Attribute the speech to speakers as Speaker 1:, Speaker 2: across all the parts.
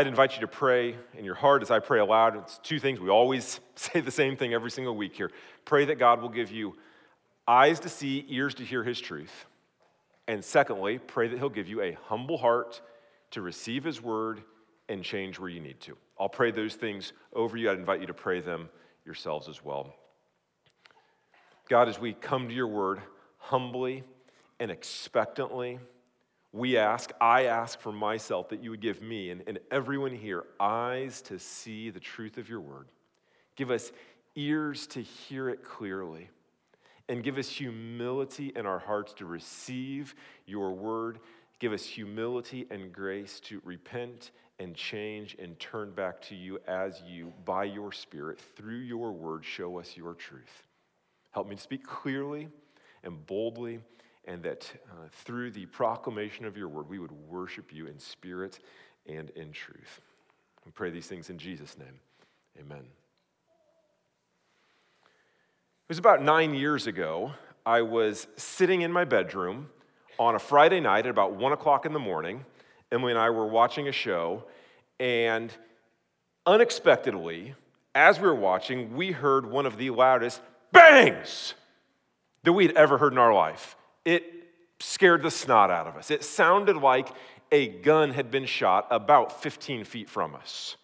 Speaker 1: I'd invite you to pray in your heart as I pray aloud. It's two things. We always say the same thing every single week here. Pray that God will give you eyes to see, ears to hear his truth. And secondly, pray that he'll give you a humble heart to receive his word and change where you need to. I'll pray those things over you. I'd invite you to pray them yourselves as well. God, as we come to your word humbly and expectantly, we ask, I ask for myself that you would give me and, and everyone here eyes to see the truth of your word. Give us ears to hear it clearly. And give us humility in our hearts to receive your word. Give us humility and grace to repent and change and turn back to you as you, by your Spirit, through your word, show us your truth. Help me to speak clearly and boldly and that uh, through the proclamation of your word, we would worship you in spirit and in truth. We pray these things in Jesus' name. Amen. It was about nine years ago. I was sitting in my bedroom on a Friday night at about one o'clock in the morning. Emily and I were watching a show, and unexpectedly, as we were watching, we heard one of the loudest bangs that we'd ever heard in our life it scared the snot out of us. It sounded like a gun had been shot about 15 feet from us.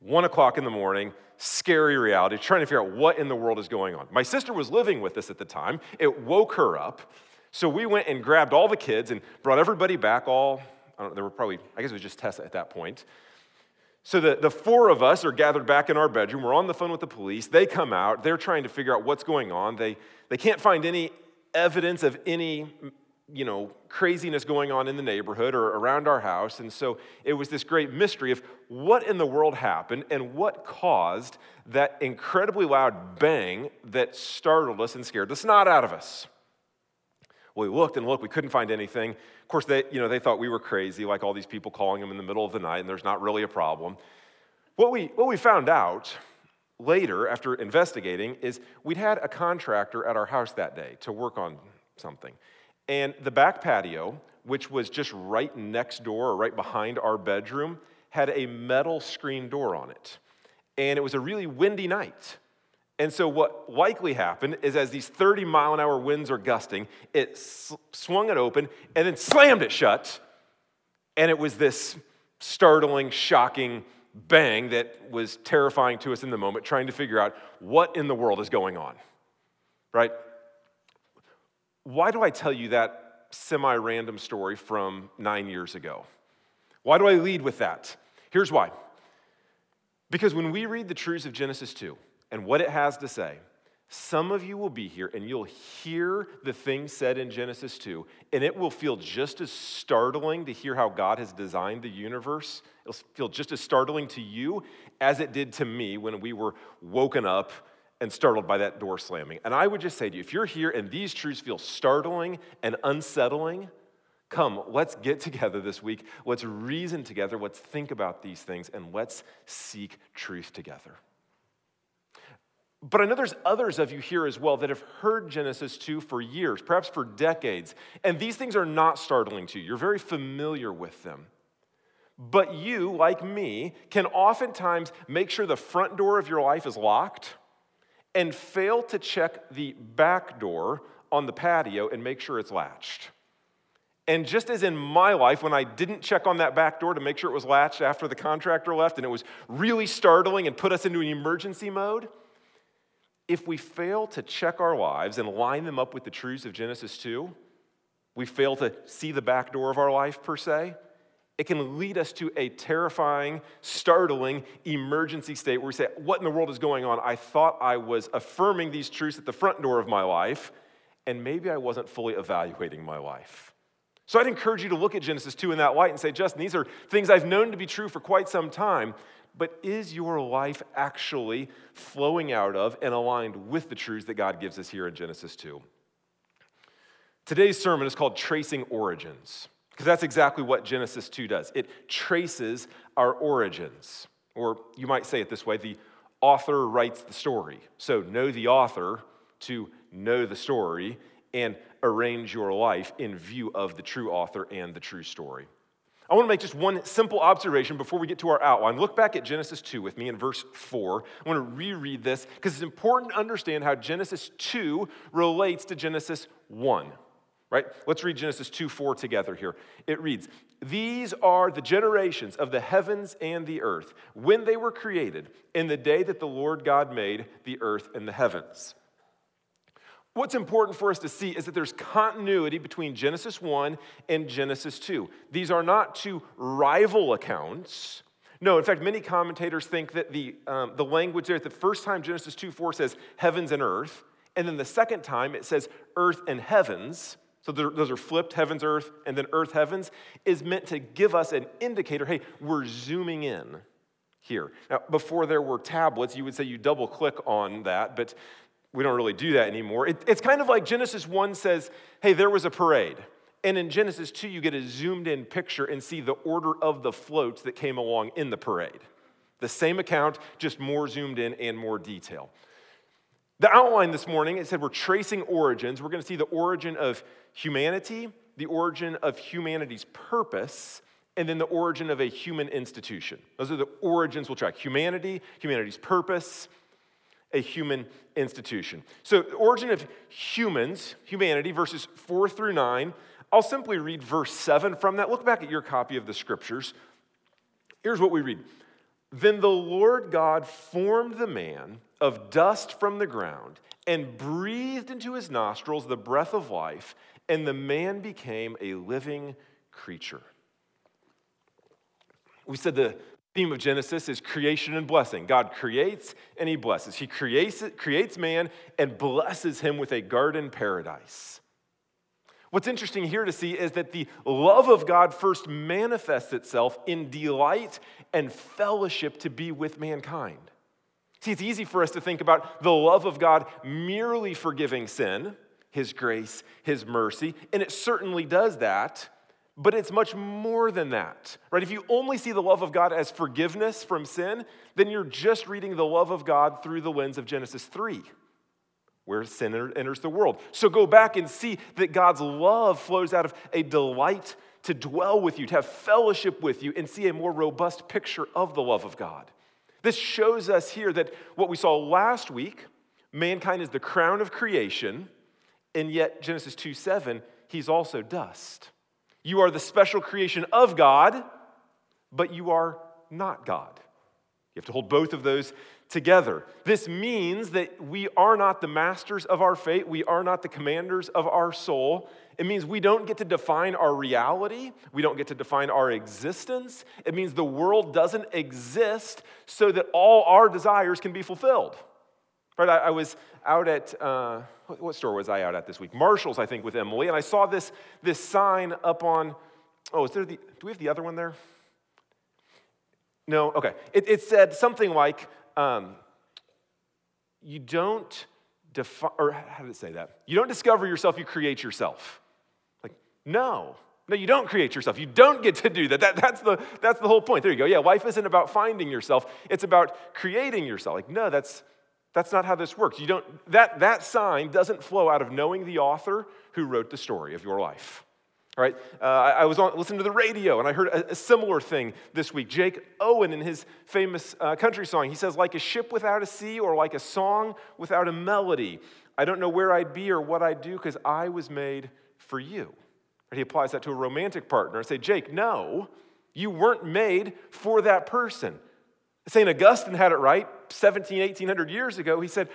Speaker 1: One o'clock in the morning, scary reality, trying to figure out what in the world is going on. My sister was living with us at the time. It woke her up. So we went and grabbed all the kids and brought everybody back, all, I don't know, there were probably, I guess it was just Tessa at that point. So the, the four of us are gathered back in our bedroom. We're on the phone with the police. They come out. They're trying to figure out what's going on. They, they can't find any evidence of any you know craziness going on in the neighborhood or around our house and so it was this great mystery of what in the world happened and what caused that incredibly loud bang that startled us and scared the snot out of us well, we looked and looked, we couldn't find anything. Of course, they, you know, they thought we were crazy, like all these people calling them in the middle of the night, and there's not really a problem. What we, what we found out later, after investigating, is we'd had a contractor at our house that day to work on something. And the back patio, which was just right next door or right behind our bedroom, had a metal screen door on it. And it was a really windy night. And so, what likely happened is as these 30 mile an hour winds are gusting, it swung it open and then slammed it shut. And it was this startling, shocking bang that was terrifying to us in the moment, trying to figure out what in the world is going on, right? Why do I tell you that semi random story from nine years ago? Why do I lead with that? Here's why. Because when we read the truths of Genesis 2 and what it has to say, some of you will be here and you'll hear the things said in Genesis 2, and it will feel just as startling to hear how God has designed the universe. It'll feel just as startling to you as it did to me when we were woken up and startled by that door slamming. And I would just say to you if you're here and these truths feel startling and unsettling, come, let's get together this week. Let's reason together. Let's think about these things and let's seek truth together. But I know there's others of you here as well that have heard Genesis 2 for years, perhaps for decades, and these things are not startling to you. You're very familiar with them. But you, like me, can oftentimes make sure the front door of your life is locked and fail to check the back door on the patio and make sure it's latched. And just as in my life, when I didn't check on that back door to make sure it was latched after the contractor left and it was really startling and put us into an emergency mode, if we fail to check our lives and line them up with the truths of Genesis 2, we fail to see the back door of our life per se, it can lead us to a terrifying, startling emergency state where we say, What in the world is going on? I thought I was affirming these truths at the front door of my life, and maybe I wasn't fully evaluating my life. So I'd encourage you to look at Genesis 2 in that light and say, Justin, these are things I've known to be true for quite some time, but is your life actually flowing out of and aligned with the truths that God gives us here in Genesis 2? Today's sermon is called Tracing Origins, because that's exactly what Genesis 2 does. It traces our origins. Or you might say it this way the author writes the story. So know the author to know the story and arrange your life in view of the true author and the true story. I want to make just one simple observation before we get to our outline. Look back at Genesis 2 with me in verse 4. I want to reread this because it's important to understand how Genesis 2 relates to Genesis 1. Right? Let's read Genesis 2 4 together here. It reads, These are the generations of the heavens and the earth when they were created, in the day that the Lord God made the earth and the heavens. What's important for us to see is that there's continuity between Genesis 1 and Genesis 2. These are not two rival accounts. No, in fact, many commentators think that the, um, the language there, the first time Genesis 2 4 says heavens and earth, and then the second time it says earth and heavens, so those are flipped heavens, earth, and then earth, heavens, is meant to give us an indicator hey, we're zooming in here. Now, before there were tablets, you would say you double click on that, but we don't really do that anymore. It, it's kind of like Genesis 1 says, hey, there was a parade. And in Genesis 2, you get a zoomed in picture and see the order of the floats that came along in the parade. The same account, just more zoomed in and more detail. The outline this morning, it said we're tracing origins. We're going to see the origin of humanity, the origin of humanity's purpose, and then the origin of a human institution. Those are the origins we'll track humanity, humanity's purpose, a human institution. So, the origin of humans, humanity, verses 4 through 9. I'll simply read verse 7 from that. Look back at your copy of the scriptures. Here's what we read Then the Lord God formed the man of dust from the ground and breathed into his nostrils the breath of life, and the man became a living creature. We said the theme of Genesis is creation and blessing. God creates and he blesses. He creates, creates man and blesses him with a garden paradise. What's interesting here to see is that the love of God first manifests itself in delight and fellowship to be with mankind. See, it's easy for us to think about the love of God merely forgiving sin, His grace, His mercy, and it certainly does that. But it's much more than that, right? If you only see the love of God as forgiveness from sin, then you're just reading the love of God through the lens of Genesis 3, where sin enters the world. So go back and see that God's love flows out of a delight to dwell with you, to have fellowship with you, and see a more robust picture of the love of God. This shows us here that what we saw last week, mankind is the crown of creation, and yet Genesis 2 7, he's also dust. You are the special creation of God, but you are not God. You have to hold both of those together. This means that we are not the masters of our fate, we are not the commanders of our soul. It means we don't get to define our reality, we don't get to define our existence. It means the world doesn't exist so that all our desires can be fulfilled. Right, I, I was out at, uh, what store was I out at this week? Marshall's, I think, with Emily, and I saw this, this sign up on, oh, is there the, do we have the other one there? No? Okay. It, it said something like, um, you don't define, or how did it say that? You don't discover yourself, you create yourself. Like, no. No, you don't create yourself. You don't get to do that. that that's, the, that's the whole point. There you go. Yeah, life isn't about finding yourself, it's about creating yourself. Like, no, that's, that's not how this works. You don't, that, that sign doesn't flow out of knowing the author who wrote the story of your life. All right, uh, I was on, listening to the radio and I heard a, a, similar thing this week. Jake Owen, in his famous uh, country song, he says, like a ship without a sea or like a song without a melody. I don't know where I'd be or what I'd do because I was made for you. And he applies that to a romantic partner. I say, Jake, no, you weren't made for that person. St. Augustine had it right 17, 1800 years ago. He said,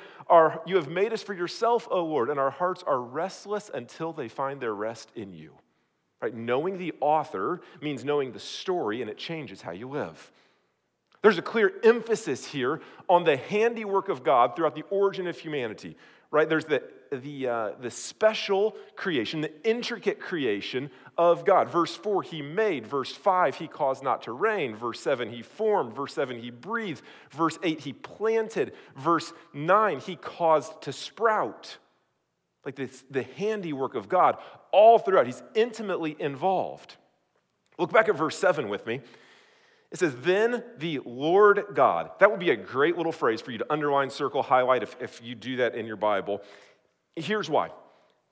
Speaker 1: You have made us for yourself, O Lord, and our hearts are restless until they find their rest in you. Right? Knowing the author means knowing the story, and it changes how you live. There's a clear emphasis here on the handiwork of God throughout the origin of humanity right? There's the, the, uh, the special creation, the intricate creation of God. Verse 4, He made. Verse 5, He caused not to rain. Verse 7, He formed. Verse 7, He breathed. Verse 8, He planted. Verse 9, He caused to sprout. Like this, the handiwork of God all throughout. He's intimately involved. Look back at verse 7 with me. It says, Then the Lord God. That would be a great little phrase for you to underline, circle, highlight if, if you do that in your Bible. Here's why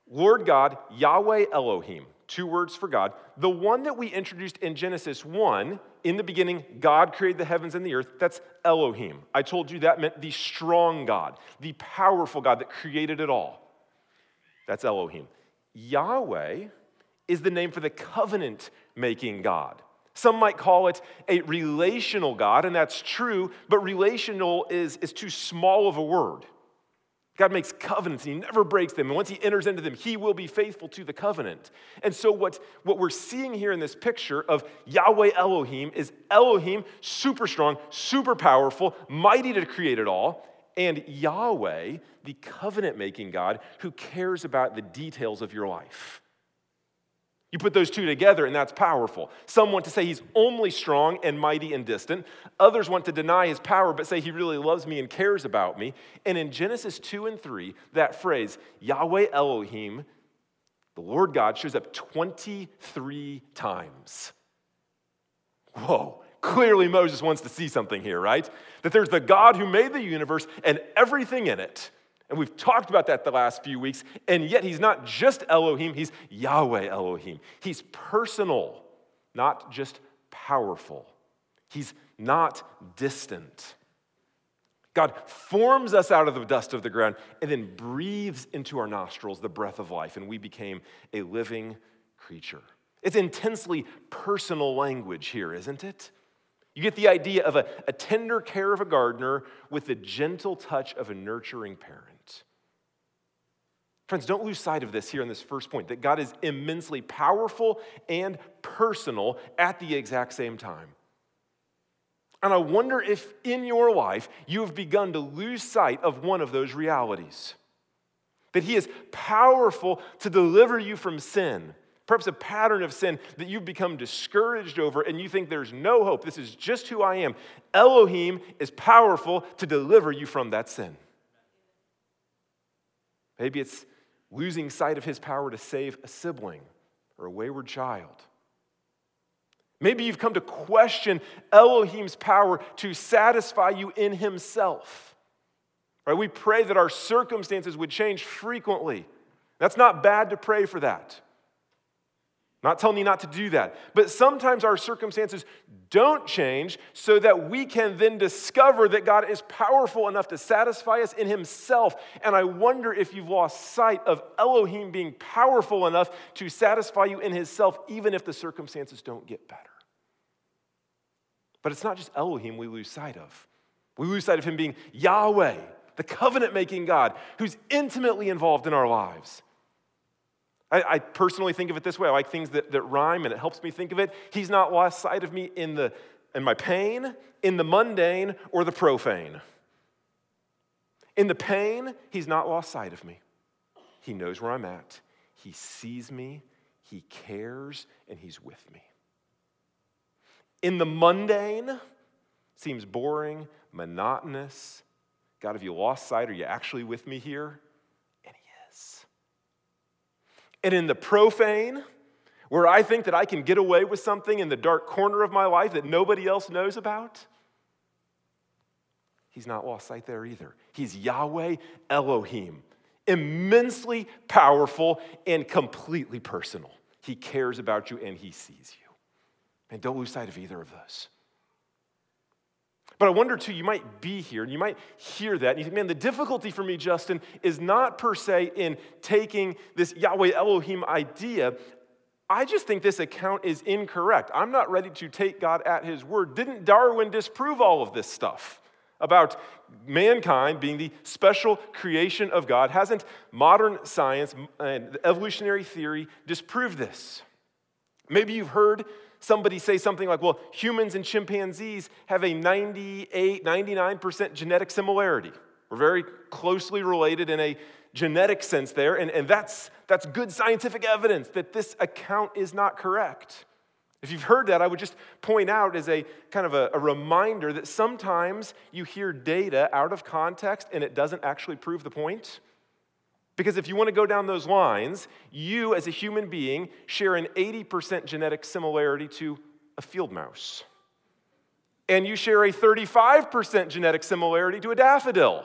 Speaker 1: Lord God, Yahweh Elohim. two words for God. The one that we introduced in Genesis 1, in the beginning, God created the heavens and the earth, that's Elohim. I told you that meant the strong God, the powerful God that created it all. That's Elohim. Yahweh is the name for the covenant making God. Some might call it a relational God, and that's true, but relational is, is too small of a word. God makes covenants and he never breaks them. And once he enters into them, he will be faithful to the covenant. And so, what, what we're seeing here in this picture of Yahweh Elohim is Elohim, super strong, super powerful, mighty to create it all, and Yahweh, the covenant making God who cares about the details of your life. You put those two together, and that's powerful. Some want to say he's only strong and mighty and distant. Others want to deny his power, but say he really loves me and cares about me. And in Genesis 2 and 3, that phrase, Yahweh Elohim, the Lord God, shows up 23 times. Whoa, clearly Moses wants to see something here, right? That there's the God who made the universe and everything in it and we've talked about that the last few weeks. And yet, he's not just Elohim, he's Yahweh Elohim. He's personal, not just powerful. He's not distant. God forms us out of the dust of the ground and then breathes into our nostrils the breath of life, and we became a living creature. It's intensely personal language here, isn't it? You get the idea of a, a tender care of a gardener with the gentle touch of a nurturing parent. Friends, don't lose sight of this here in this first point that God is immensely powerful and personal at the exact same time. And I wonder if in your life you have begun to lose sight of one of those realities that He is powerful to deliver you from sin. Perhaps a pattern of sin that you've become discouraged over and you think there's no hope. This is just who I am. Elohim is powerful to deliver you from that sin. Maybe it's losing sight of his power to save a sibling or a wayward child. Maybe you've come to question Elohim's power to satisfy you in himself. Right? We pray that our circumstances would change frequently. That's not bad to pray for that not telling you not to do that. But sometimes our circumstances don't change so that we can then discover that God is powerful enough to satisfy us in Himself. And I wonder if you've lost sight of Elohim being powerful enough to satisfy you in Himself, even if the circumstances don't get better. But it's not just Elohim we lose sight of, we lose sight of Him being Yahweh, the covenant making God, who's intimately involved in our lives. I, I, personally think of it this way. I like things that, that rhyme and it helps me think of it. He's not lost sight of me in, the, in my pain, in the mundane, or the profane. In the pain, he's not lost sight of me. He knows where I'm at. He sees me, he cares, and he's with me. In the mundane, seems boring, monotonous. God, have you lost sight? Are you actually with me here? And in the profane, where I think that I can get away with something in the dark corner of my life that nobody else knows about, he's not lost sight there either. He's Yahweh Elohim, immensely powerful and completely personal. He cares about you and he sees you. And don't lose sight of either of those. But I wonder too, you might be here and you might hear that. And you think, man, the difficulty for me, Justin, is not per se in taking this Yahweh Elohim idea. I just think this account is incorrect. I'm not ready to take God at his word. Didn't Darwin disprove all of this stuff? About mankind being the special creation of God. Hasn't modern science and evolutionary theory disproved this? Maybe you've heard somebody say something like, well, humans and chimpanzees have a 98, 99% genetic similarity. We're very closely related in a genetic sense there, and, and that's, that's good scientific evidence that this account is not correct. If you've heard that, I would just point out as a kind of a, a, reminder that sometimes you hear data out of context and it doesn't actually prove the point. Because if you want to go down those lines, you as a human being share an 80% genetic similarity to a field mouse. And you share a 35% genetic similarity to a daffodil.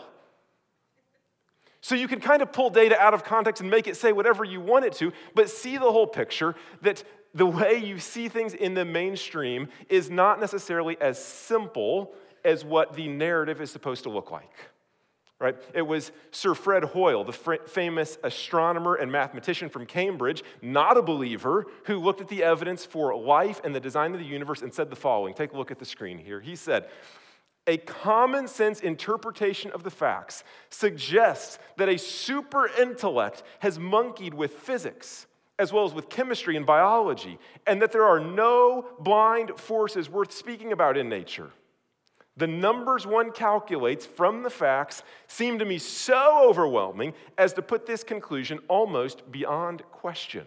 Speaker 1: So you can kind of pull data out of context and make it say whatever you want it to, but see the whole picture that the way you see things in the mainstream is not necessarily as simple as what the narrative is supposed to look like. Right? It was Sir Fred Hoyle, the fr- famous astronomer and mathematician from Cambridge, not a believer, who looked at the evidence for life and the design of the universe and said the following. Take a look at the screen here. He said, a common sense interpretation of the facts suggests that a super intellect has monkeyed with physics as well as with chemistry and biology, and that there are no blind forces worth speaking about in nature. The numbers one calculates from the facts seem to me so overwhelming as to put this conclusion almost beyond question.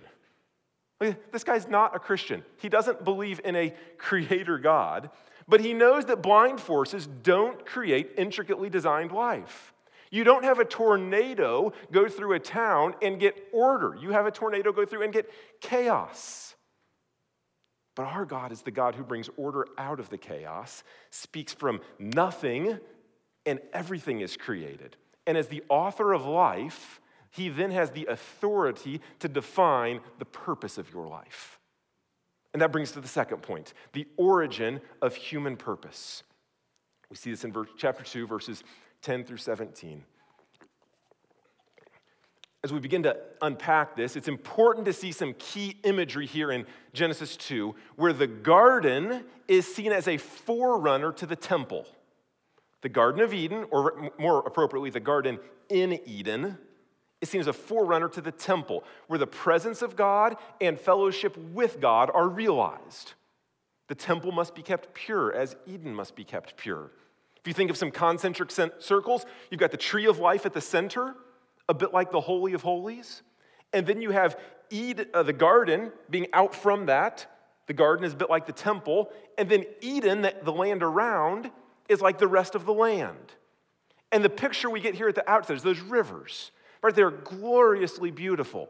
Speaker 1: This guy's not a Christian. He doesn't believe in a creator God, but he knows that blind forces don't create intricately designed life. You don't have a tornado go through a town and get order. You have a tornado go through and get chaos. But our God is the God who brings order out of the chaos, speaks from nothing, and everything is created. And as the author of life, he then has the authority to define the purpose of your life. And that brings to the second point the origin of human purpose. We see this in verse, chapter 2, verses 10 through 17. As we begin to unpack this, it's important to see some key imagery here in Genesis 2, where the garden is seen as a forerunner to the temple. The Garden of Eden, or more appropriately, the Garden in Eden, is seen as a forerunner to the temple, where the presence of God and fellowship with God are realized. The temple must be kept pure, as Eden must be kept pure. If you think of some concentric circles, you've got the tree of life at the center, a bit like the Holy of Holies. And then you have Eden, uh, the garden being out from that. The garden is a bit like the temple. And then Eden, the, the land around, is like the rest of the land. And the picture we get here at the outset is those rivers Right? They're gloriously beautiful.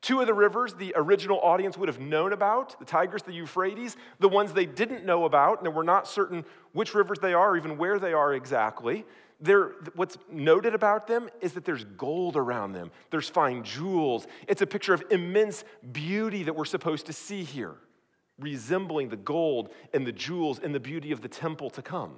Speaker 1: Two of the rivers the original audience would have known about the Tigris, the Euphrates, the ones they didn't know about, and we're not certain which rivers they are, or even where they are exactly. They're, what's noted about them is that there's gold around them, there's fine jewels. It's a picture of immense beauty that we're supposed to see here, resembling the gold and the jewels and the beauty of the temple to come.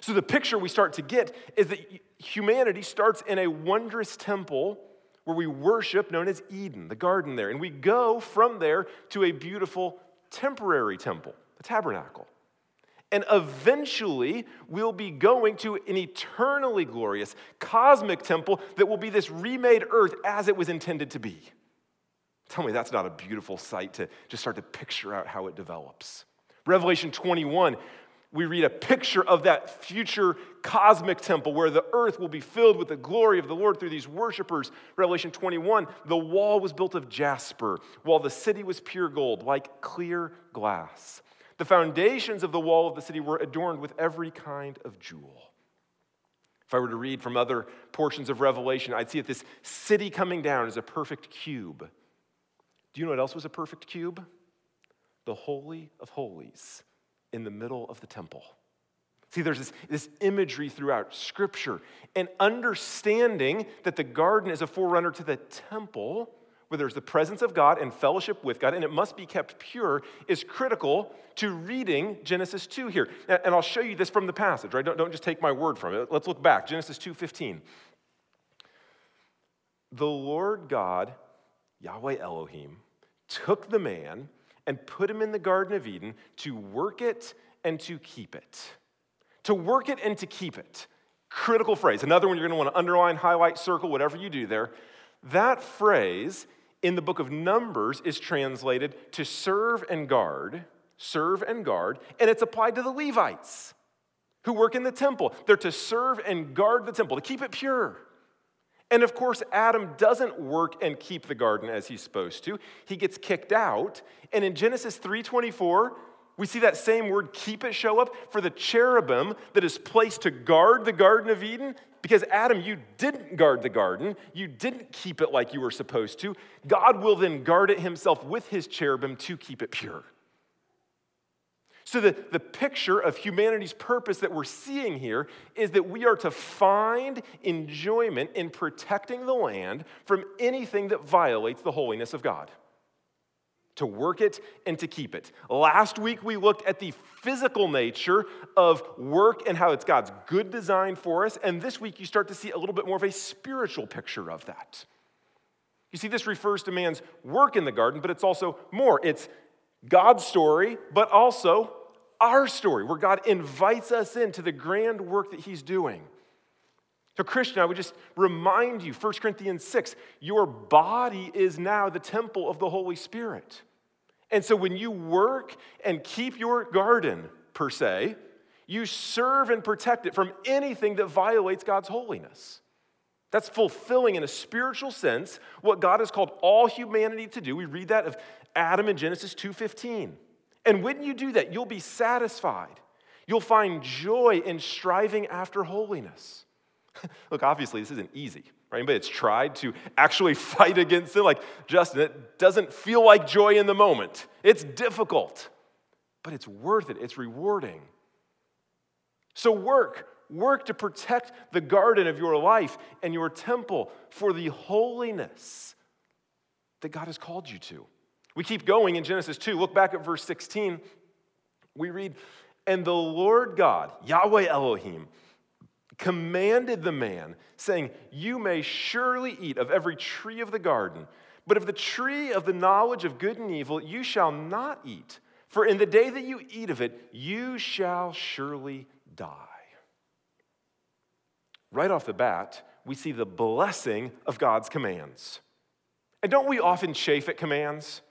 Speaker 1: So, the picture we start to get is that humanity starts in a wondrous temple where we worship, known as Eden, the garden there. And we go from there to a beautiful temporary temple, the tabernacle. And eventually, we'll be going to an eternally glorious cosmic temple that will be this remade earth as it was intended to be. Tell me that's not a beautiful sight to just start to picture out how it develops. Revelation 21 we read a picture of that future cosmic temple where the earth will be filled with the glory of the Lord through these worshipers. Revelation 21 the wall was built of jasper, while the city was pure gold, like clear glass. The foundations of the wall of the city were adorned with every kind of jewel. If I were to read from other portions of Revelation, I'd see that this city coming down is a perfect cube. Do you know what else was a perfect cube? The Holy of Holies in the middle of the temple. See, there's this, this imagery throughout Scripture, and understanding that the garden is a forerunner to the temple, where there's the presence of God and fellowship with God, and it must be kept pure, is critical to reading Genesis 2 here. And I'll show you this from the passage, right? Don't, don't just take my word from it. Let's look back. Genesis 2:15. The Lord God, Yahweh Elohim, took the man and put him in the Garden of Eden to work it and to keep it. To work it and to keep it. Critical phrase. Another one you're going to want to underline, highlight, circle, whatever you do there. That phrase in the book of Numbers is translated to serve and guard, serve and guard, and it's applied to the Levites who work in the temple. They're to serve and guard the temple, to keep it pure. And of course, Adam doesn't work and keep the garden as he's supposed to. He gets kicked out. And in Genesis 3:24, we see that same word keep it show up for the cherubim that is placed to guard the garden of Eden because Adam, you didn't guard the garden. You didn't keep it like you were supposed to. God will then guard it himself with his cherubim to keep it pure. So, the, the picture of humanity's purpose that we're seeing here is that we are to find enjoyment in protecting the land from anything that violates the holiness of God. To work it and to keep it. Last week, we looked at the physical nature of work and how it's God's good design for us. And this week, you start to see a little bit more of a spiritual picture of that. You see, this refers to man's work in the garden, but it's also more. It's God's story, but also our story, where God invites us into the grand work that He's doing. So, Christian, I would just remind you 1 Corinthians 6 your body is now the temple of the Holy Spirit. And so, when you work and keep your garden, per se, you serve and protect it from anything that violates God's holiness. That's fulfilling in a spiritual sense what God has called all humanity to do. We read that of Adam in Genesis 2:15. And when you do that, you'll be satisfied. You'll find joy in striving after holiness. Look, obviously, this isn't easy, right? Anybody that's tried to actually fight against it, like Justin, it doesn't feel like joy in the moment. It's difficult, but it's worth it, it's rewarding. So, work. Work to protect the garden of your life and your temple for the holiness that God has called you to. We keep going in Genesis 2. Look back at verse 16. We read, And the Lord God, Yahweh Elohim, commanded the man, saying, You may surely eat of every tree of the garden, but of the tree of the knowledge of good and evil you shall not eat, for in the day that you eat of it, you shall surely die. Right off the bat, we see the blessing of God's commands. And don't we often chafe at commands?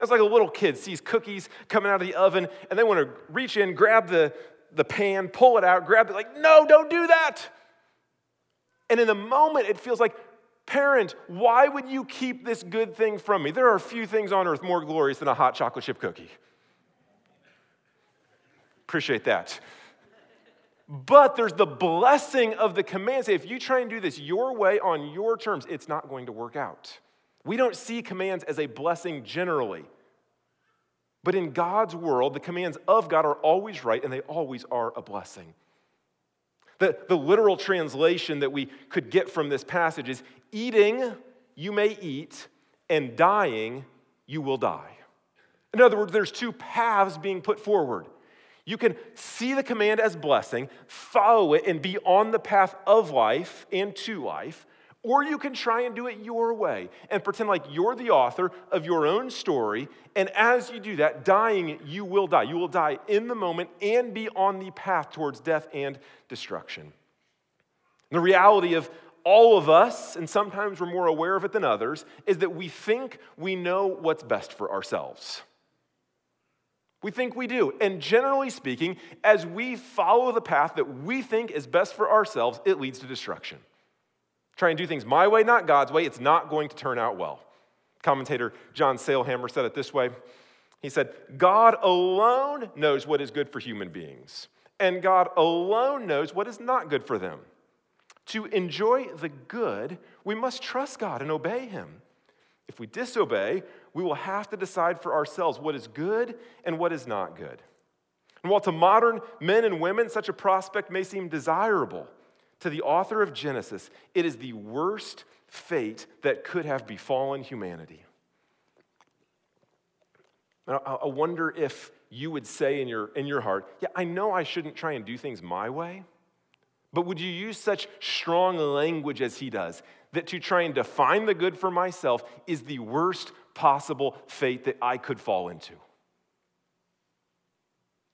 Speaker 1: It's like a little kid sees cookies coming out of the oven and they want to reach in, grab the, the pan, pull it out, grab it, like, no, don't do that. And in the moment, it feels like, parent, why would you keep this good thing from me? There are a few things on earth more glorious than a hot chocolate chip cookie. Appreciate that. But there's the blessing of the command. Say, if you try and do this your way on your terms, it's not going to work out. We don't see commands as a blessing generally. But in God's world, the commands of God are always right and they always are a blessing. The, the literal translation that we could get from this passage is eating, you may eat, and dying, you will die. In other words, there's two paths being put forward. You can see the command as blessing, follow it, and be on the path of life and to life, or you can try and do it your way and pretend like you're the author of your own story. And as you do that, dying, you will die. You will die in the moment and be on the path towards death and destruction. The reality of all of us, and sometimes we're more aware of it than others, is that we think we know what's best for ourselves. We think we do. And generally speaking, as we follow the path that we think is best for ourselves, it leads to destruction. Try and do things my way, not God's way, it's not going to turn out well. Commentator John Sailhamer said it this way He said, God alone knows what is good for human beings, and God alone knows what is not good for them. To enjoy the good, we must trust God and obey Him. If we disobey, we will have to decide for ourselves what is good and what is not good. And while to modern men and women such a prospect may seem desirable, to the author of Genesis, it is the worst fate that could have befallen humanity. I wonder if you would say in your, in your heart, Yeah, I know I shouldn't try and do things my way, but would you use such strong language as he does that to try and define the good for myself is the worst possible fate that I could fall into?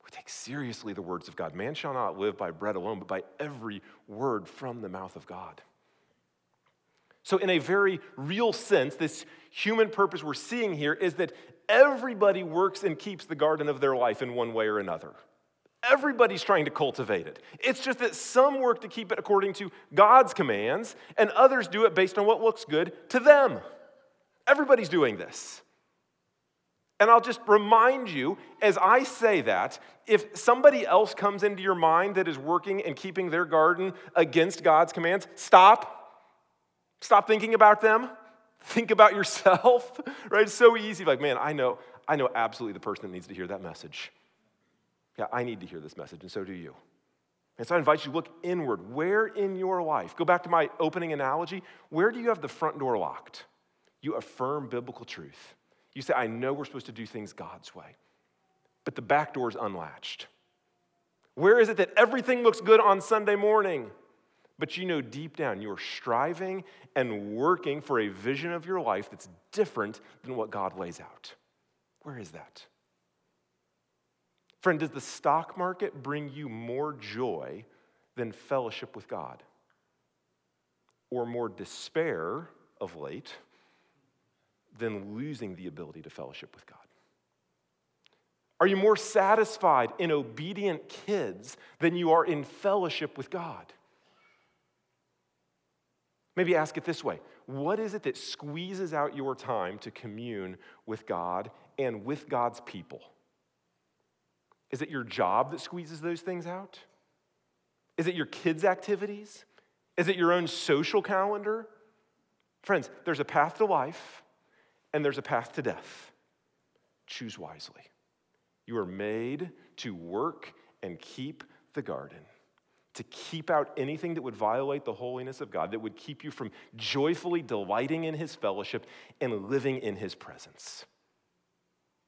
Speaker 1: We take seriously the words of God. Man shall not live by bread alone, but by every word from the mouth of God. So, in a very real sense, this human purpose we're seeing here is that everybody works and keeps the garden of their life in one way or another. Everybody's trying to cultivate it. It's just that some work to keep it according to God's commands, and others do it based on what looks good to them. Everybody's doing this. And I'll just remind you as I say that, if somebody else comes into your mind that is working and keeping their garden against God's commands, stop. Stop thinking about them. Think about yourself, right? It's so easy. Like, man, I know, I know absolutely the person that needs to hear that message. Yeah, I need to hear this message, and so do you. And so I invite you to look inward. Where in your life, go back to my opening analogy, where do you have the front door locked? You affirm biblical truth. You say, I know we're supposed to do things God's way, but the back door is unlatched. Where is it that everything looks good on Sunday morning? But you know deep down you're striving and working for a vision of your life that's different than what God lays out. Where is that? Friend, does the stock market bring you more joy than fellowship with God? Or more despair of late than losing the ability to fellowship with God? Are you more satisfied in obedient kids than you are in fellowship with God? Maybe ask it this way What is it that squeezes out your time to commune with God and with God's people? Is it your job that squeezes those things out? Is it your kids' activities? Is it your own social calendar? Friends, there's a path to life and there's a path to death. Choose wisely. You are made to work and keep the garden, to keep out anything that would violate the holiness of God, that would keep you from joyfully delighting in His fellowship and living in His presence.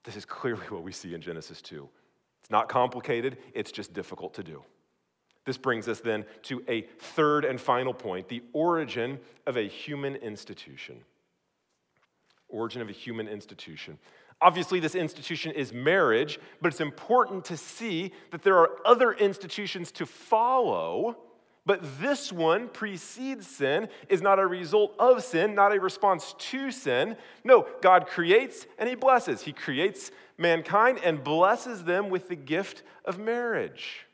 Speaker 1: This is clearly what we see in Genesis 2. It's not complicated, it's just difficult to do. This brings us then to a third and final point the origin of a human institution. Origin of a human institution. Obviously, this institution is marriage, but it's important to see that there are other institutions to follow. But this one precedes sin, is not a result of sin, not a response to sin. No, God creates and He blesses. He creates mankind and blesses them with the gift of marriage.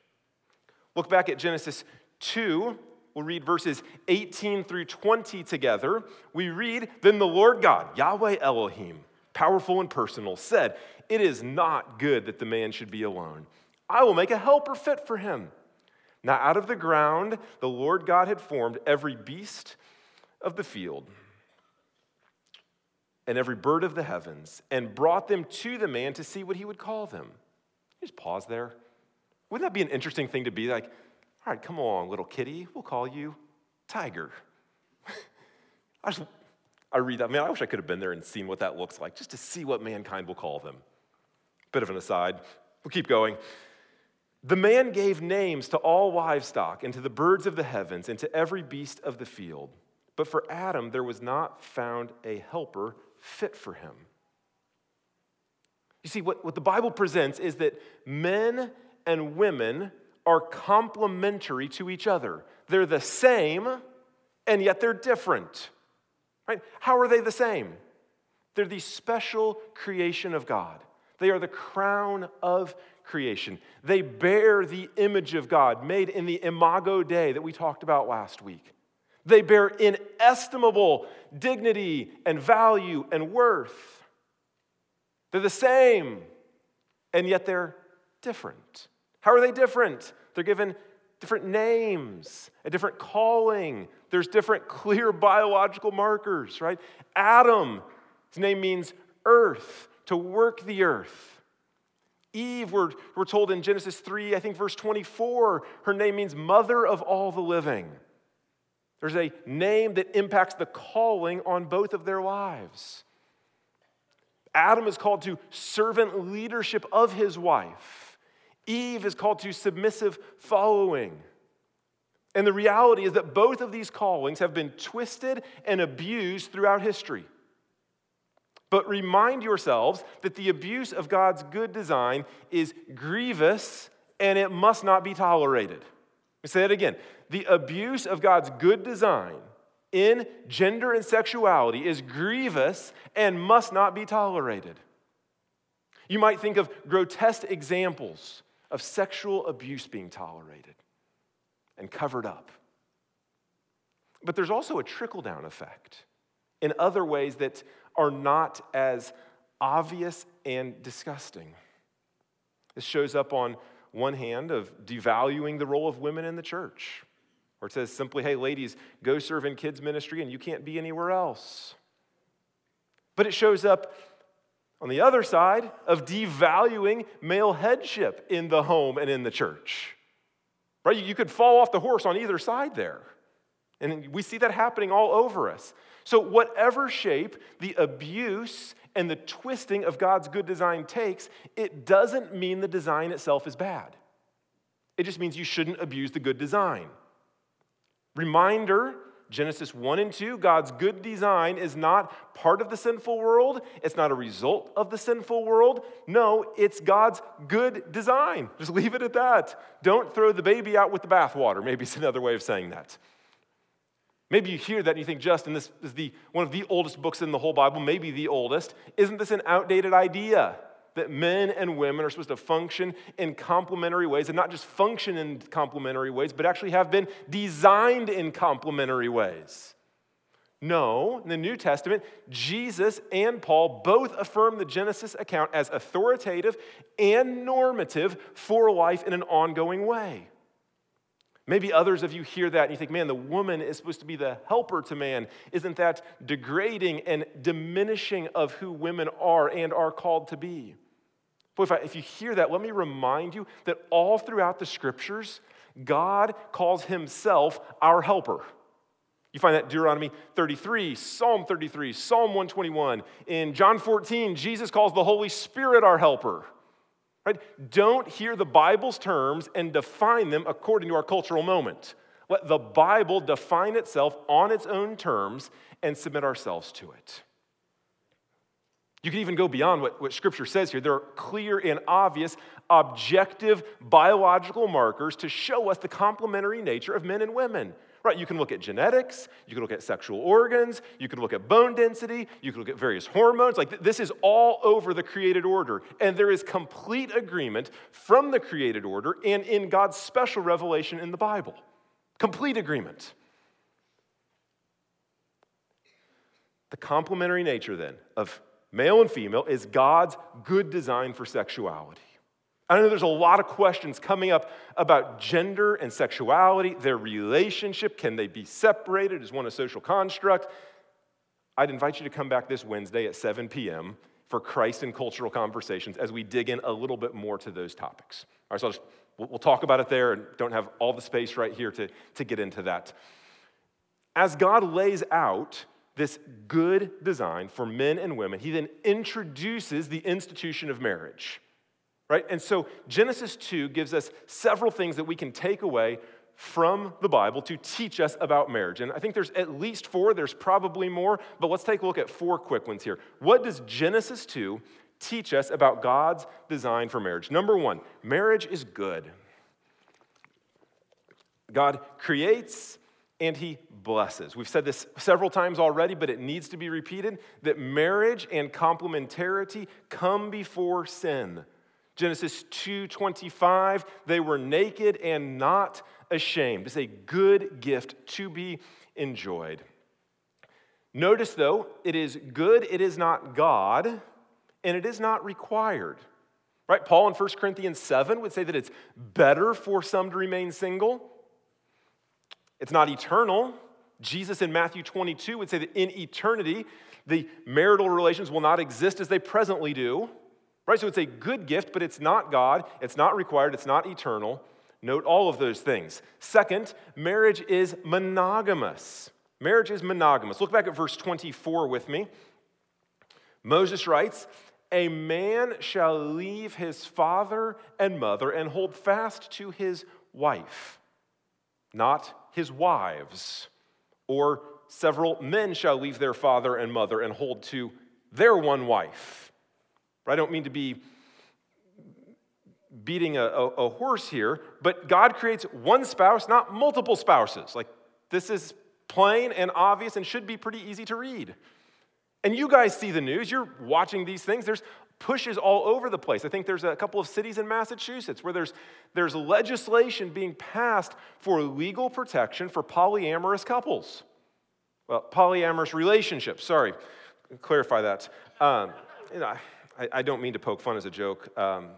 Speaker 1: Look back at Genesis 2. We'll read verses 18 through 20 together. We read, Then the Lord God, Yahweh Elohim, powerful and personal, said, It is not good that the man should be alone. I will make a helper fit for him. Now, out of the ground, the Lord God had formed every beast of the field and every bird of the heavens and brought them to the man to see what he would call them. Just pause there. Wouldn't that be an interesting thing to be like, all right, come on, little kitty, we'll call you Tiger. I just I read that, man, I wish I could have been there and seen what that looks like, just to see what mankind will call them. Bit of an aside. We'll keep going. The man gave names to all livestock, and to the birds of the heavens, and to every beast of the field. But for Adam, there was not found a helper fit for him. You see, what, what the Bible presents is that men and women are complementary to each other. They're the same, and yet they're different. Right? How are they the same? They're the special creation of God. They are the crown of creation. They bear the image of God made in the imago Dei that we talked about last week. They bear inestimable dignity and value and worth. They're the same, and yet they're different. How are they different? They're given different names, a different calling. There's different clear biological markers, right? Adam, his name means earth, to work the earth. Eve, we're, we're told in Genesis 3, I think verse 24, her name means mother of all the living. There's a name that impacts the calling on both of their lives. Adam is called to servant leadership of his wife. Eve is called to submissive following. And the reality is that both of these callings have been twisted and abused throughout history. But remind yourselves that the abuse of God's good design is grievous and it must not be tolerated. Let say that again. The abuse of God's good design in gender and sexuality is grievous and must not be tolerated. You might think of grotesque examples of sexual abuse being tolerated and covered up. But there's also a trickle down effect in other ways that are not as obvious and disgusting. This shows up on one hand of devaluing the role of women in the church, where it says simply, hey, ladies, go serve in kids' ministry and you can't be anywhere else. But it shows up On the other side of devaluing male headship in the home and in the church. Right? You could fall off the horse on either side there. And we see that happening all over us. So, whatever shape the abuse and the twisting of God's good design takes, it doesn't mean the design itself is bad. It just means you shouldn't abuse the good design. Reminder Genesis 1 and 2, God's good design is not part of the sinful world. It's not a result of the sinful world. No, it's God's good design. Just leave it at that. Don't throw the baby out with the bathwater. Maybe it's another way of saying that. Maybe you hear that and you think, Justin, this is the, one of the oldest books in the whole Bible, maybe the oldest. Isn't this an outdated idea? That men and women are supposed to function in complementary ways, and not just function in complementary ways, but actually have been designed in complementary ways. No, in the New Testament, Jesus and Paul both affirm the Genesis account as authoritative and normative for life in an ongoing way. Maybe others of you hear that and you think, man, the woman is supposed to be the helper to man. Isn't that degrading and diminishing of who women are and are called to be? Boy, if, I, if you hear that, let me remind you that all throughout the scriptures, God calls himself our helper. You find that Deuteronomy 33, Psalm 33, Psalm 121. In John 14, Jesus calls the Holy Spirit our helper. Right? Don't hear the Bible's terms and define them according to our cultural moment. Let the Bible define itself on its own terms and submit ourselves to it. You can even go beyond what, what Scripture says here. There are clear and obvious objective biological markers to show us the complementary nature of men and women. Right, you can look at genetics, you can look at sexual organs, you can look at bone density, you can look at various hormones. Like this is all over the created order. And there is complete agreement from the created order and in God's special revelation in the Bible. Complete agreement. The complementary nature then of male and female is God's good design for sexuality. I know there's a lot of questions coming up about gender and sexuality, their relationship. Can they be separated? Is one a social construct? I'd invite you to come back this Wednesday at 7 p.m. for Christ and cultural conversations as we dig in a little bit more to those topics. All right, so we'll, we'll talk about it there and don't have all the space right here to, to get into that. As God lays out this good design for men and women, he then introduces the institution of marriage right? And so Genesis 2 gives us several things that we can take away from the Bible to teach us about marriage. And I think there's at least four, there's probably more, but let's take a look at four quick ones here. What does Genesis 2 teach us about God's design for marriage? Number one, marriage is good. God creates and he blesses. We've said this several times already, but it needs to be repeated that marriage and complementarity come before sin. Genesis 2:25, they were naked and not ashamed. It's a good gift to be enjoyed. Notice though, it is good, it is not God, and it is not required. Right? Paul in 1 Corinthians 7 would say that it's better for some to remain single. It's not eternal. Jesus in Matthew 22 would say that in eternity, the marital relations will not exist as they presently do. Right? So it's a good gift, but it's not God, it's not required, it's not eternal. Note all of those things. Second, marriage is monogamous. Marriage is monogamous. Look back at verse 24 with me. Moses writes, A man shall leave his father and mother and hold fast to his wife, not his wives. Or several men shall leave their father and mother and hold to their one wife I don't mean to be beating a, a, a, horse here, but God creates one spouse, not multiple spouses. Like, this is plain and obvious and should be pretty easy to read. And you guys see the news, you're watching these things. There's pushes all over the place. I think there's a couple of cities in Massachusetts where there's, there's legislation being passed for legal protection for polyamorous couples. Well, polyamorous relationships, sorry, clarify that. Um, you know, I, I, don't mean to poke fun as a joke. Um,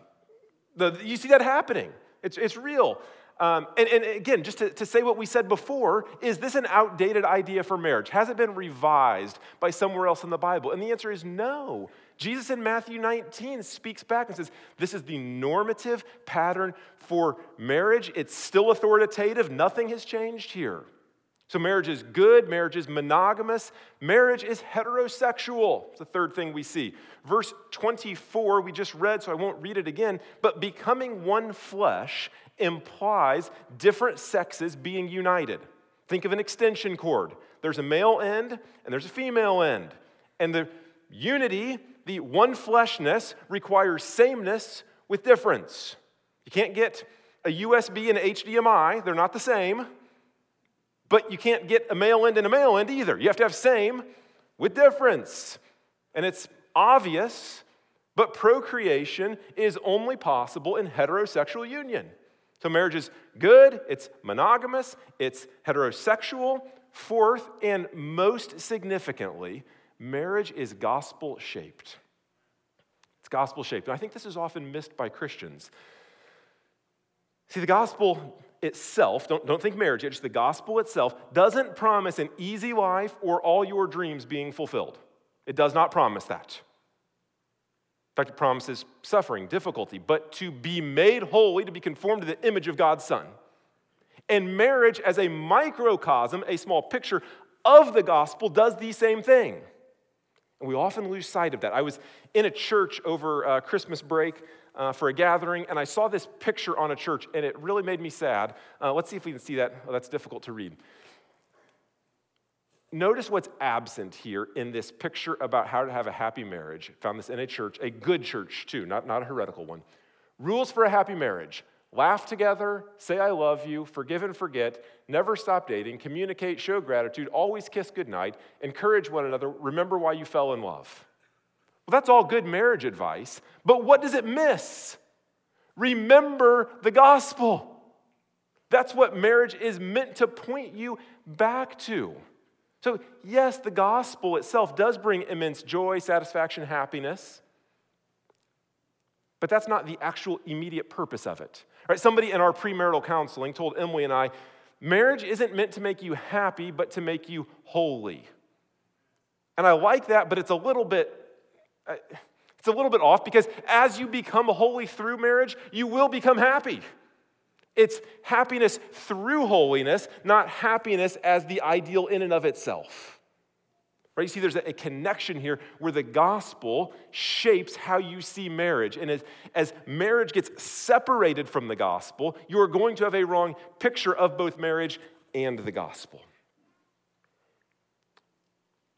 Speaker 1: the, you see that happening, it's, it's real. Um, and, and, again, just to, to, say what we said before, is this an outdated idea for marriage? Has it been revised by somewhere else in the Bible? And the answer is no. Jesus in Matthew 19 speaks back and says, This is the normative pattern for marriage. It's still authoritative, nothing has changed here. So, marriage is good, marriage is monogamous, marriage is heterosexual. It's the third thing we see. Verse 24, we just read, so I won't read it again, but becoming one flesh implies different sexes being united. Think of an extension cord. There's a male end and there's a female end. And the unity, the one fleshness, requires sameness with difference. You can't get a USB and HDMI, they're not the same. But you can't get a male end and a male end either. You have to have same with difference. And it's obvious, but procreation is only possible in heterosexual union. So marriage is good, it's monogamous, it's heterosexual. Fourth, and most significantly, marriage is gospel shaped. It's gospel shaped. And I think this is often missed by Christians. See, the gospel itself, don't, don't think marriage, just the gospel itself, doesn't promise an easy life or all your dreams being fulfilled. It does not promise that. In fact, it promises suffering, difficulty, but to be made holy, to be conformed to the image of God's Son. And marriage, as a microcosm, a small picture of the gospel, does the same thing. And we often lose sight of that. I was in a church over uh, Christmas break uh, for a gathering, and I saw this picture on a church, and it really made me sad. Uh, let's see if we can see that. Oh, that's difficult to read. Notice what's absent here in this picture about how to have a happy marriage. Found this in a church, a good church too, not, not a heretical one. Rules for a happy marriage laugh together, say I love you, forgive and forget, never stop dating, communicate, show gratitude, always kiss goodnight, encourage one another, remember why you fell in love. Well, that's all good marriage advice, but what does it miss? Remember the gospel. That's what marriage is meant to point you back to. So, yes, the gospel itself does bring immense joy, satisfaction, happiness, but that's not the actual immediate purpose of it. Right? Somebody in our premarital counseling told Emily and I, marriage isn't meant to make you happy, but to make you holy. And I like that, but it's a little bit. Uh, it's a little bit off because as you become holy through marriage, you will become happy. It's happiness through holiness, not happiness as the ideal in and of itself. Right? You see, there's a connection here where the gospel shapes how you see marriage. And as, as marriage gets separated from the gospel, you are going to have a wrong picture of both marriage and the gospel.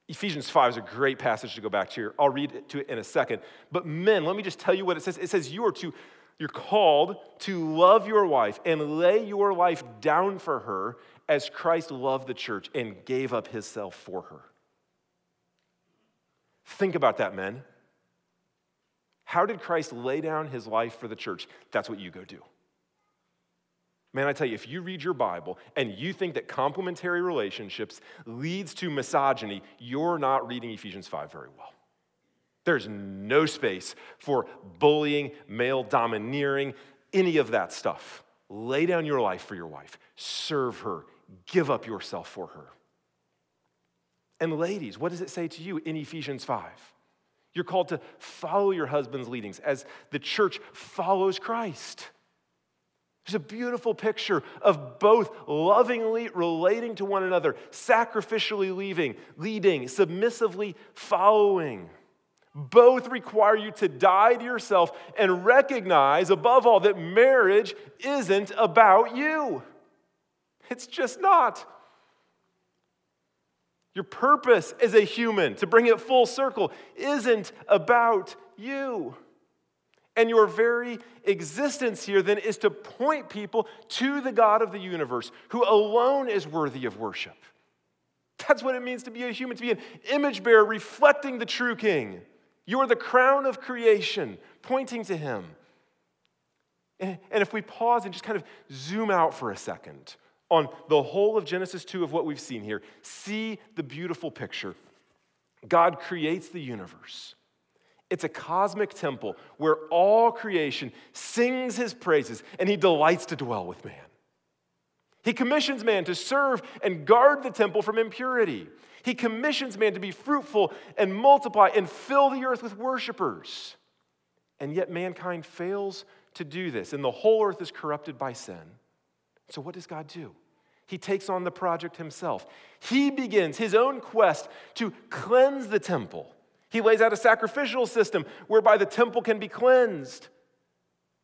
Speaker 1: Ephesians 5 is a great passage to go back to here. I'll read to it in a second. But men, let me just tell you what it says. It says you are to you're called to love your wife and lay your life down for her as Christ loved the church and gave up his self for her. Think about that, men. How did Christ lay down his life for the church? That's what you go do. Man, I tell you, if you read your Bible and you think that complementary relationships leads to misogyny, you're not reading Ephesians 5 very well. There's no space for bullying, male domineering, any of that stuff. Lay down your life for your wife, serve her, give up yourself for her. And ladies, what does it say to you in Ephesians 5? You're called to follow your husband's leadings as the church follows Christ. There's a beautiful picture of both lovingly relating to one another, sacrificially leaving, leading, submissively following. Both require you to die to yourself and recognize, above all, that marriage isn't about you. It's just not. Your purpose as a human, to bring it full circle, isn't about you. And your very existence here then is to point people to the God of the universe, who alone is worthy of worship. That's what it means to be a human, to be an image bearer reflecting the true King. You are the crown of creation, pointing to Him. And if we pause and just kind of zoom out for a second on the whole of Genesis 2 of what we've seen here, see the beautiful picture. God creates the universe. It's a cosmic temple where all creation sings his praises and he delights to dwell with man. He commissions man to serve and guard the temple from impurity. He commissions man to be fruitful and multiply and fill the earth with worshipers. And yet mankind fails to do this, and the whole earth is corrupted by sin. So, what does God do? He takes on the project himself. He begins his own quest to cleanse the temple. He lays out a sacrificial system whereby the temple can be cleansed.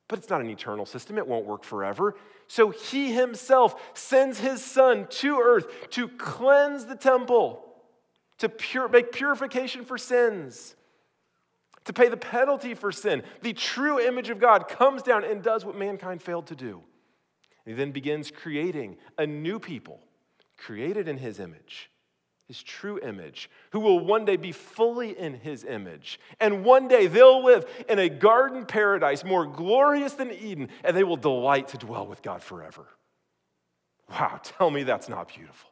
Speaker 1: But it's not an eternal system, it won't work forever. So he himself sends his son to earth to cleanse the temple, to pure, make purification for sins, to pay the penalty for sin. The true image of God comes down and does what mankind failed to do. He then begins creating a new people, created in his image his true image, who will one day be fully in his image. And one day they'll live in a garden paradise more glorious than Eden, and they will delight to dwell with God forever. Wow, tell me that's not beautiful.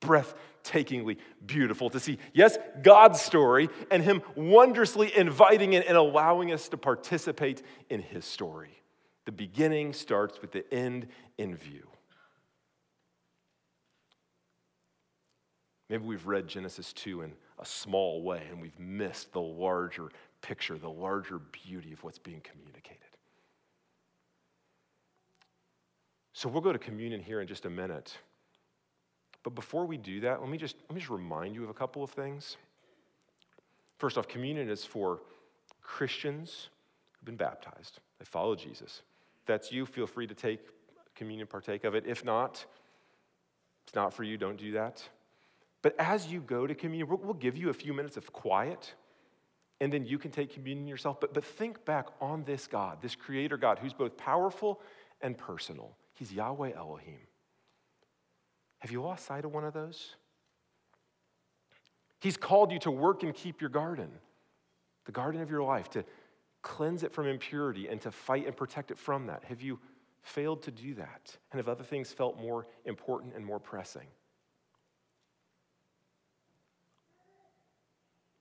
Speaker 1: Breathtakingly beautiful to see, yes, God's story and Him wondrously inviting in and allowing us to participate in His story. The beginning starts with the end in view. Maybe we've read Genesis 2 in a small way and we've missed the larger picture, the larger beauty of what's being communicated. So we'll go to communion here in just a minute. But before we do that, let me just, let me just remind you of a couple of things. First off, communion is for Christians who've been baptized, they follow Jesus. That's you, feel free to take communion, partake of it. If not, it's not for you, don't do that. But as you go to communion, we'll give you a few minutes of quiet, and then you can take communion yourself. But, but think back on this God, this creator God, who's both powerful and personal. He's Yahweh Elohim. Have you lost sight of one of those? He's called you to work and keep your garden, the garden of your life, to cleanse it from impurity and to fight and protect it from that. Have you failed to do that? And have other things felt more important and more pressing?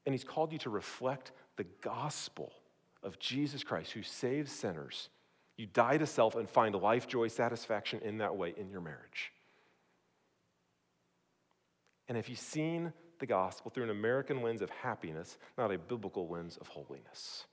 Speaker 1: And He's called you to reflect the gospel of Jesus Christ who saves sinners. You die to self and find life, joy, satisfaction in that way in your marriage. And have you seen the gospel through an American lens of happiness, not a biblical lens of holiness?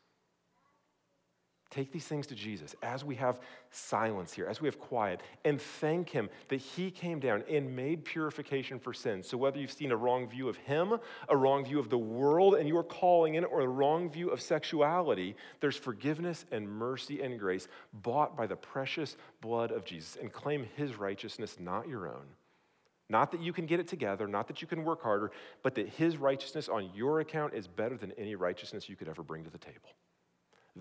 Speaker 1: Take these things to Jesus as we have silence here, as we have quiet, and thank Him that He came down and made purification for sin. So, whether you've seen a wrong view of Him, a wrong view of the world and your calling in it, or a wrong view of sexuality, there's forgiveness and mercy and grace bought by the precious blood of Jesus. And claim His righteousness, not your own. Not that you can get it together, not that you can work harder, but that His righteousness on your account is better than any righteousness you could ever bring to the table.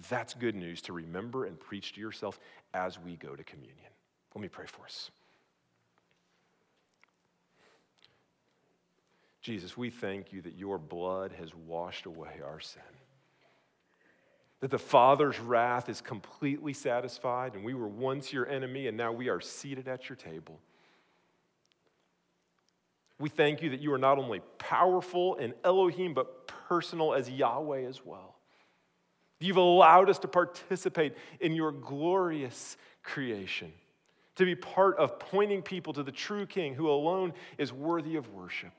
Speaker 1: That's good news to remember and preach to yourself as we go to communion. Let me pray for us. Jesus, we thank you that your blood has washed away our sin. That the Father's wrath is completely satisfied, and we were once your enemy, and now we are seated at your table. We thank you that you are not only powerful in Elohim, but personal as Yahweh as well. You've allowed us to participate in your glorious creation, to be part of pointing people to the true King who alone is worthy of worship.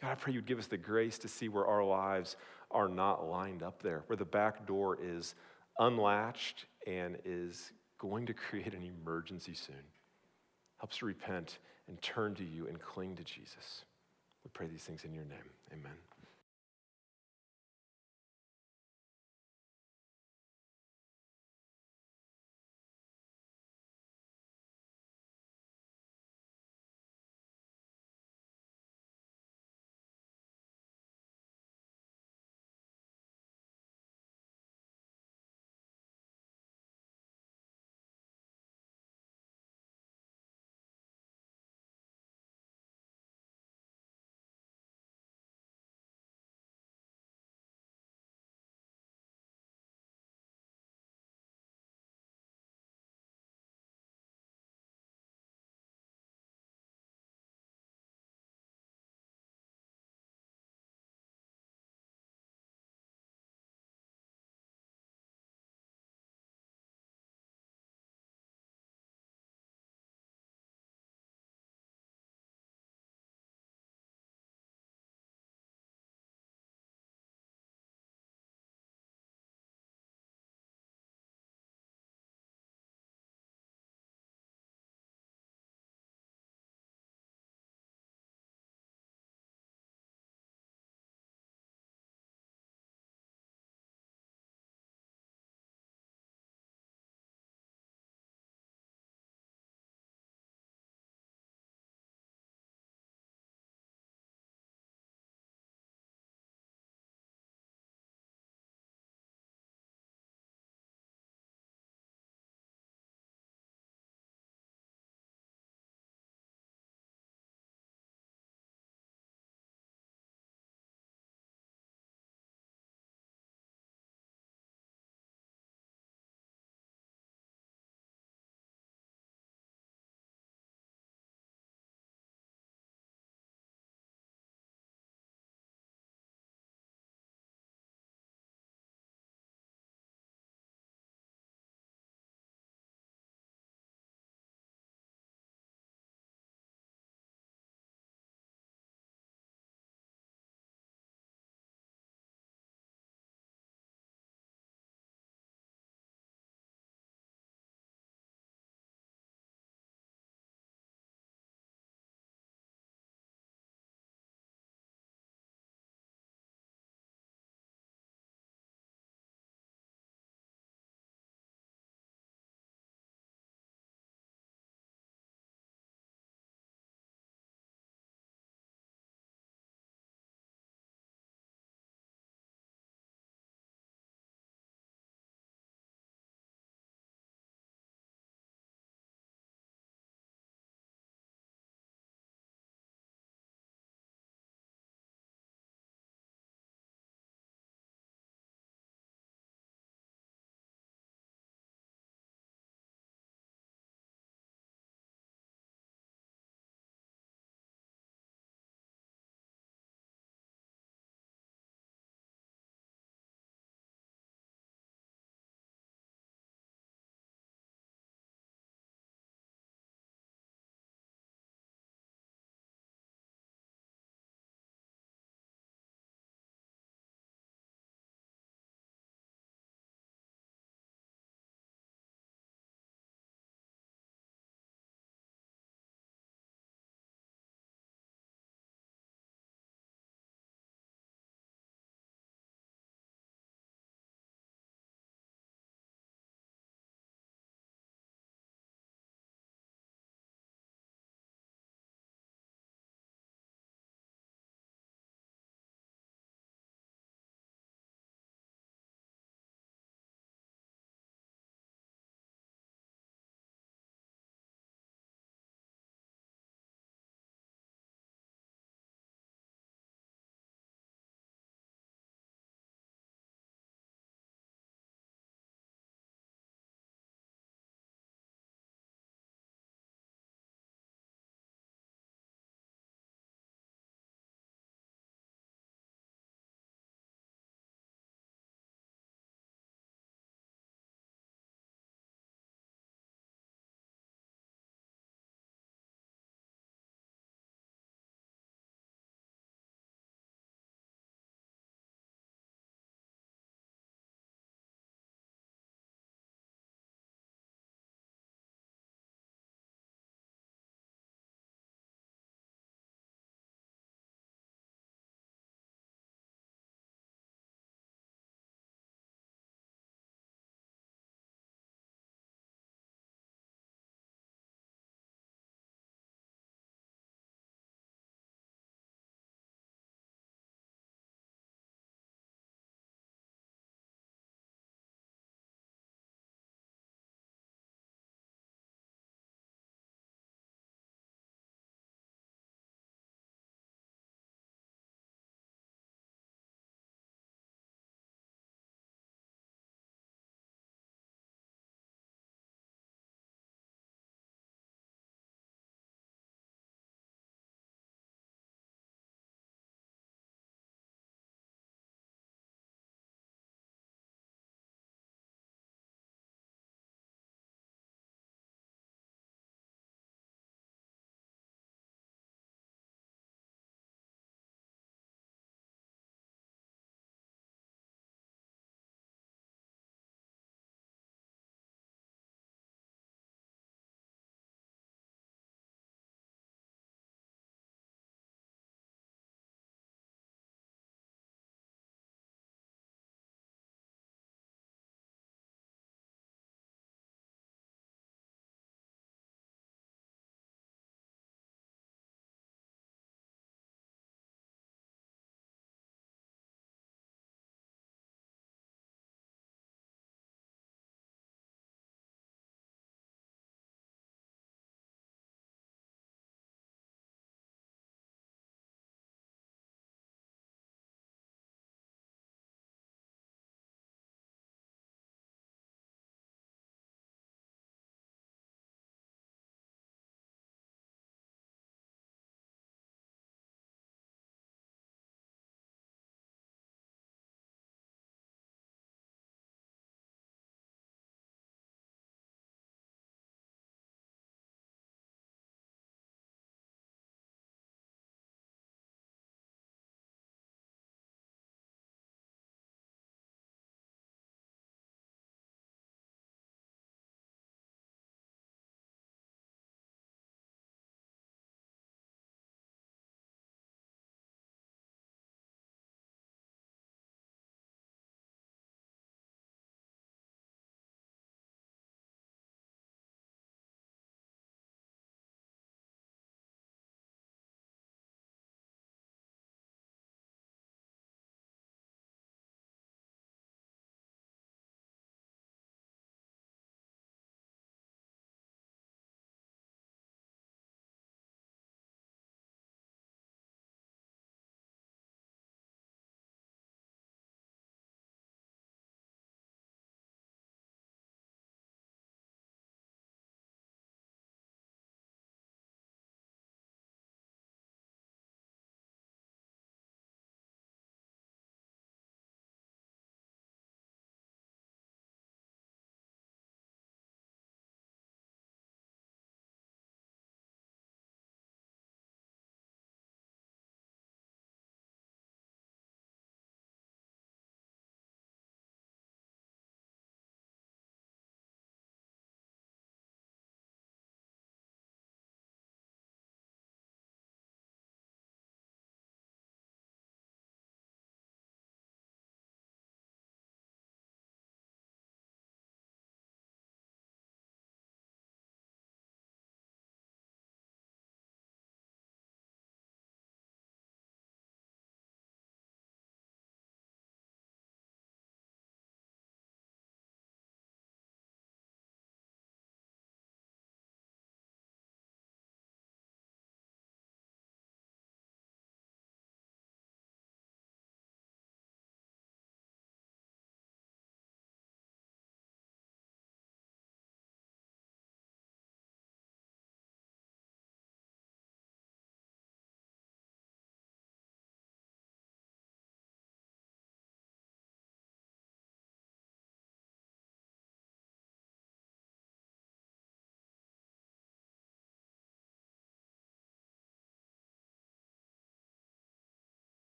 Speaker 1: God, I pray you'd give us the grace to see where our lives are not lined up there, where the back door is unlatched and is going to create an emergency soon. Help us to repent and turn to you and cling to Jesus. We pray these things in your name. Amen.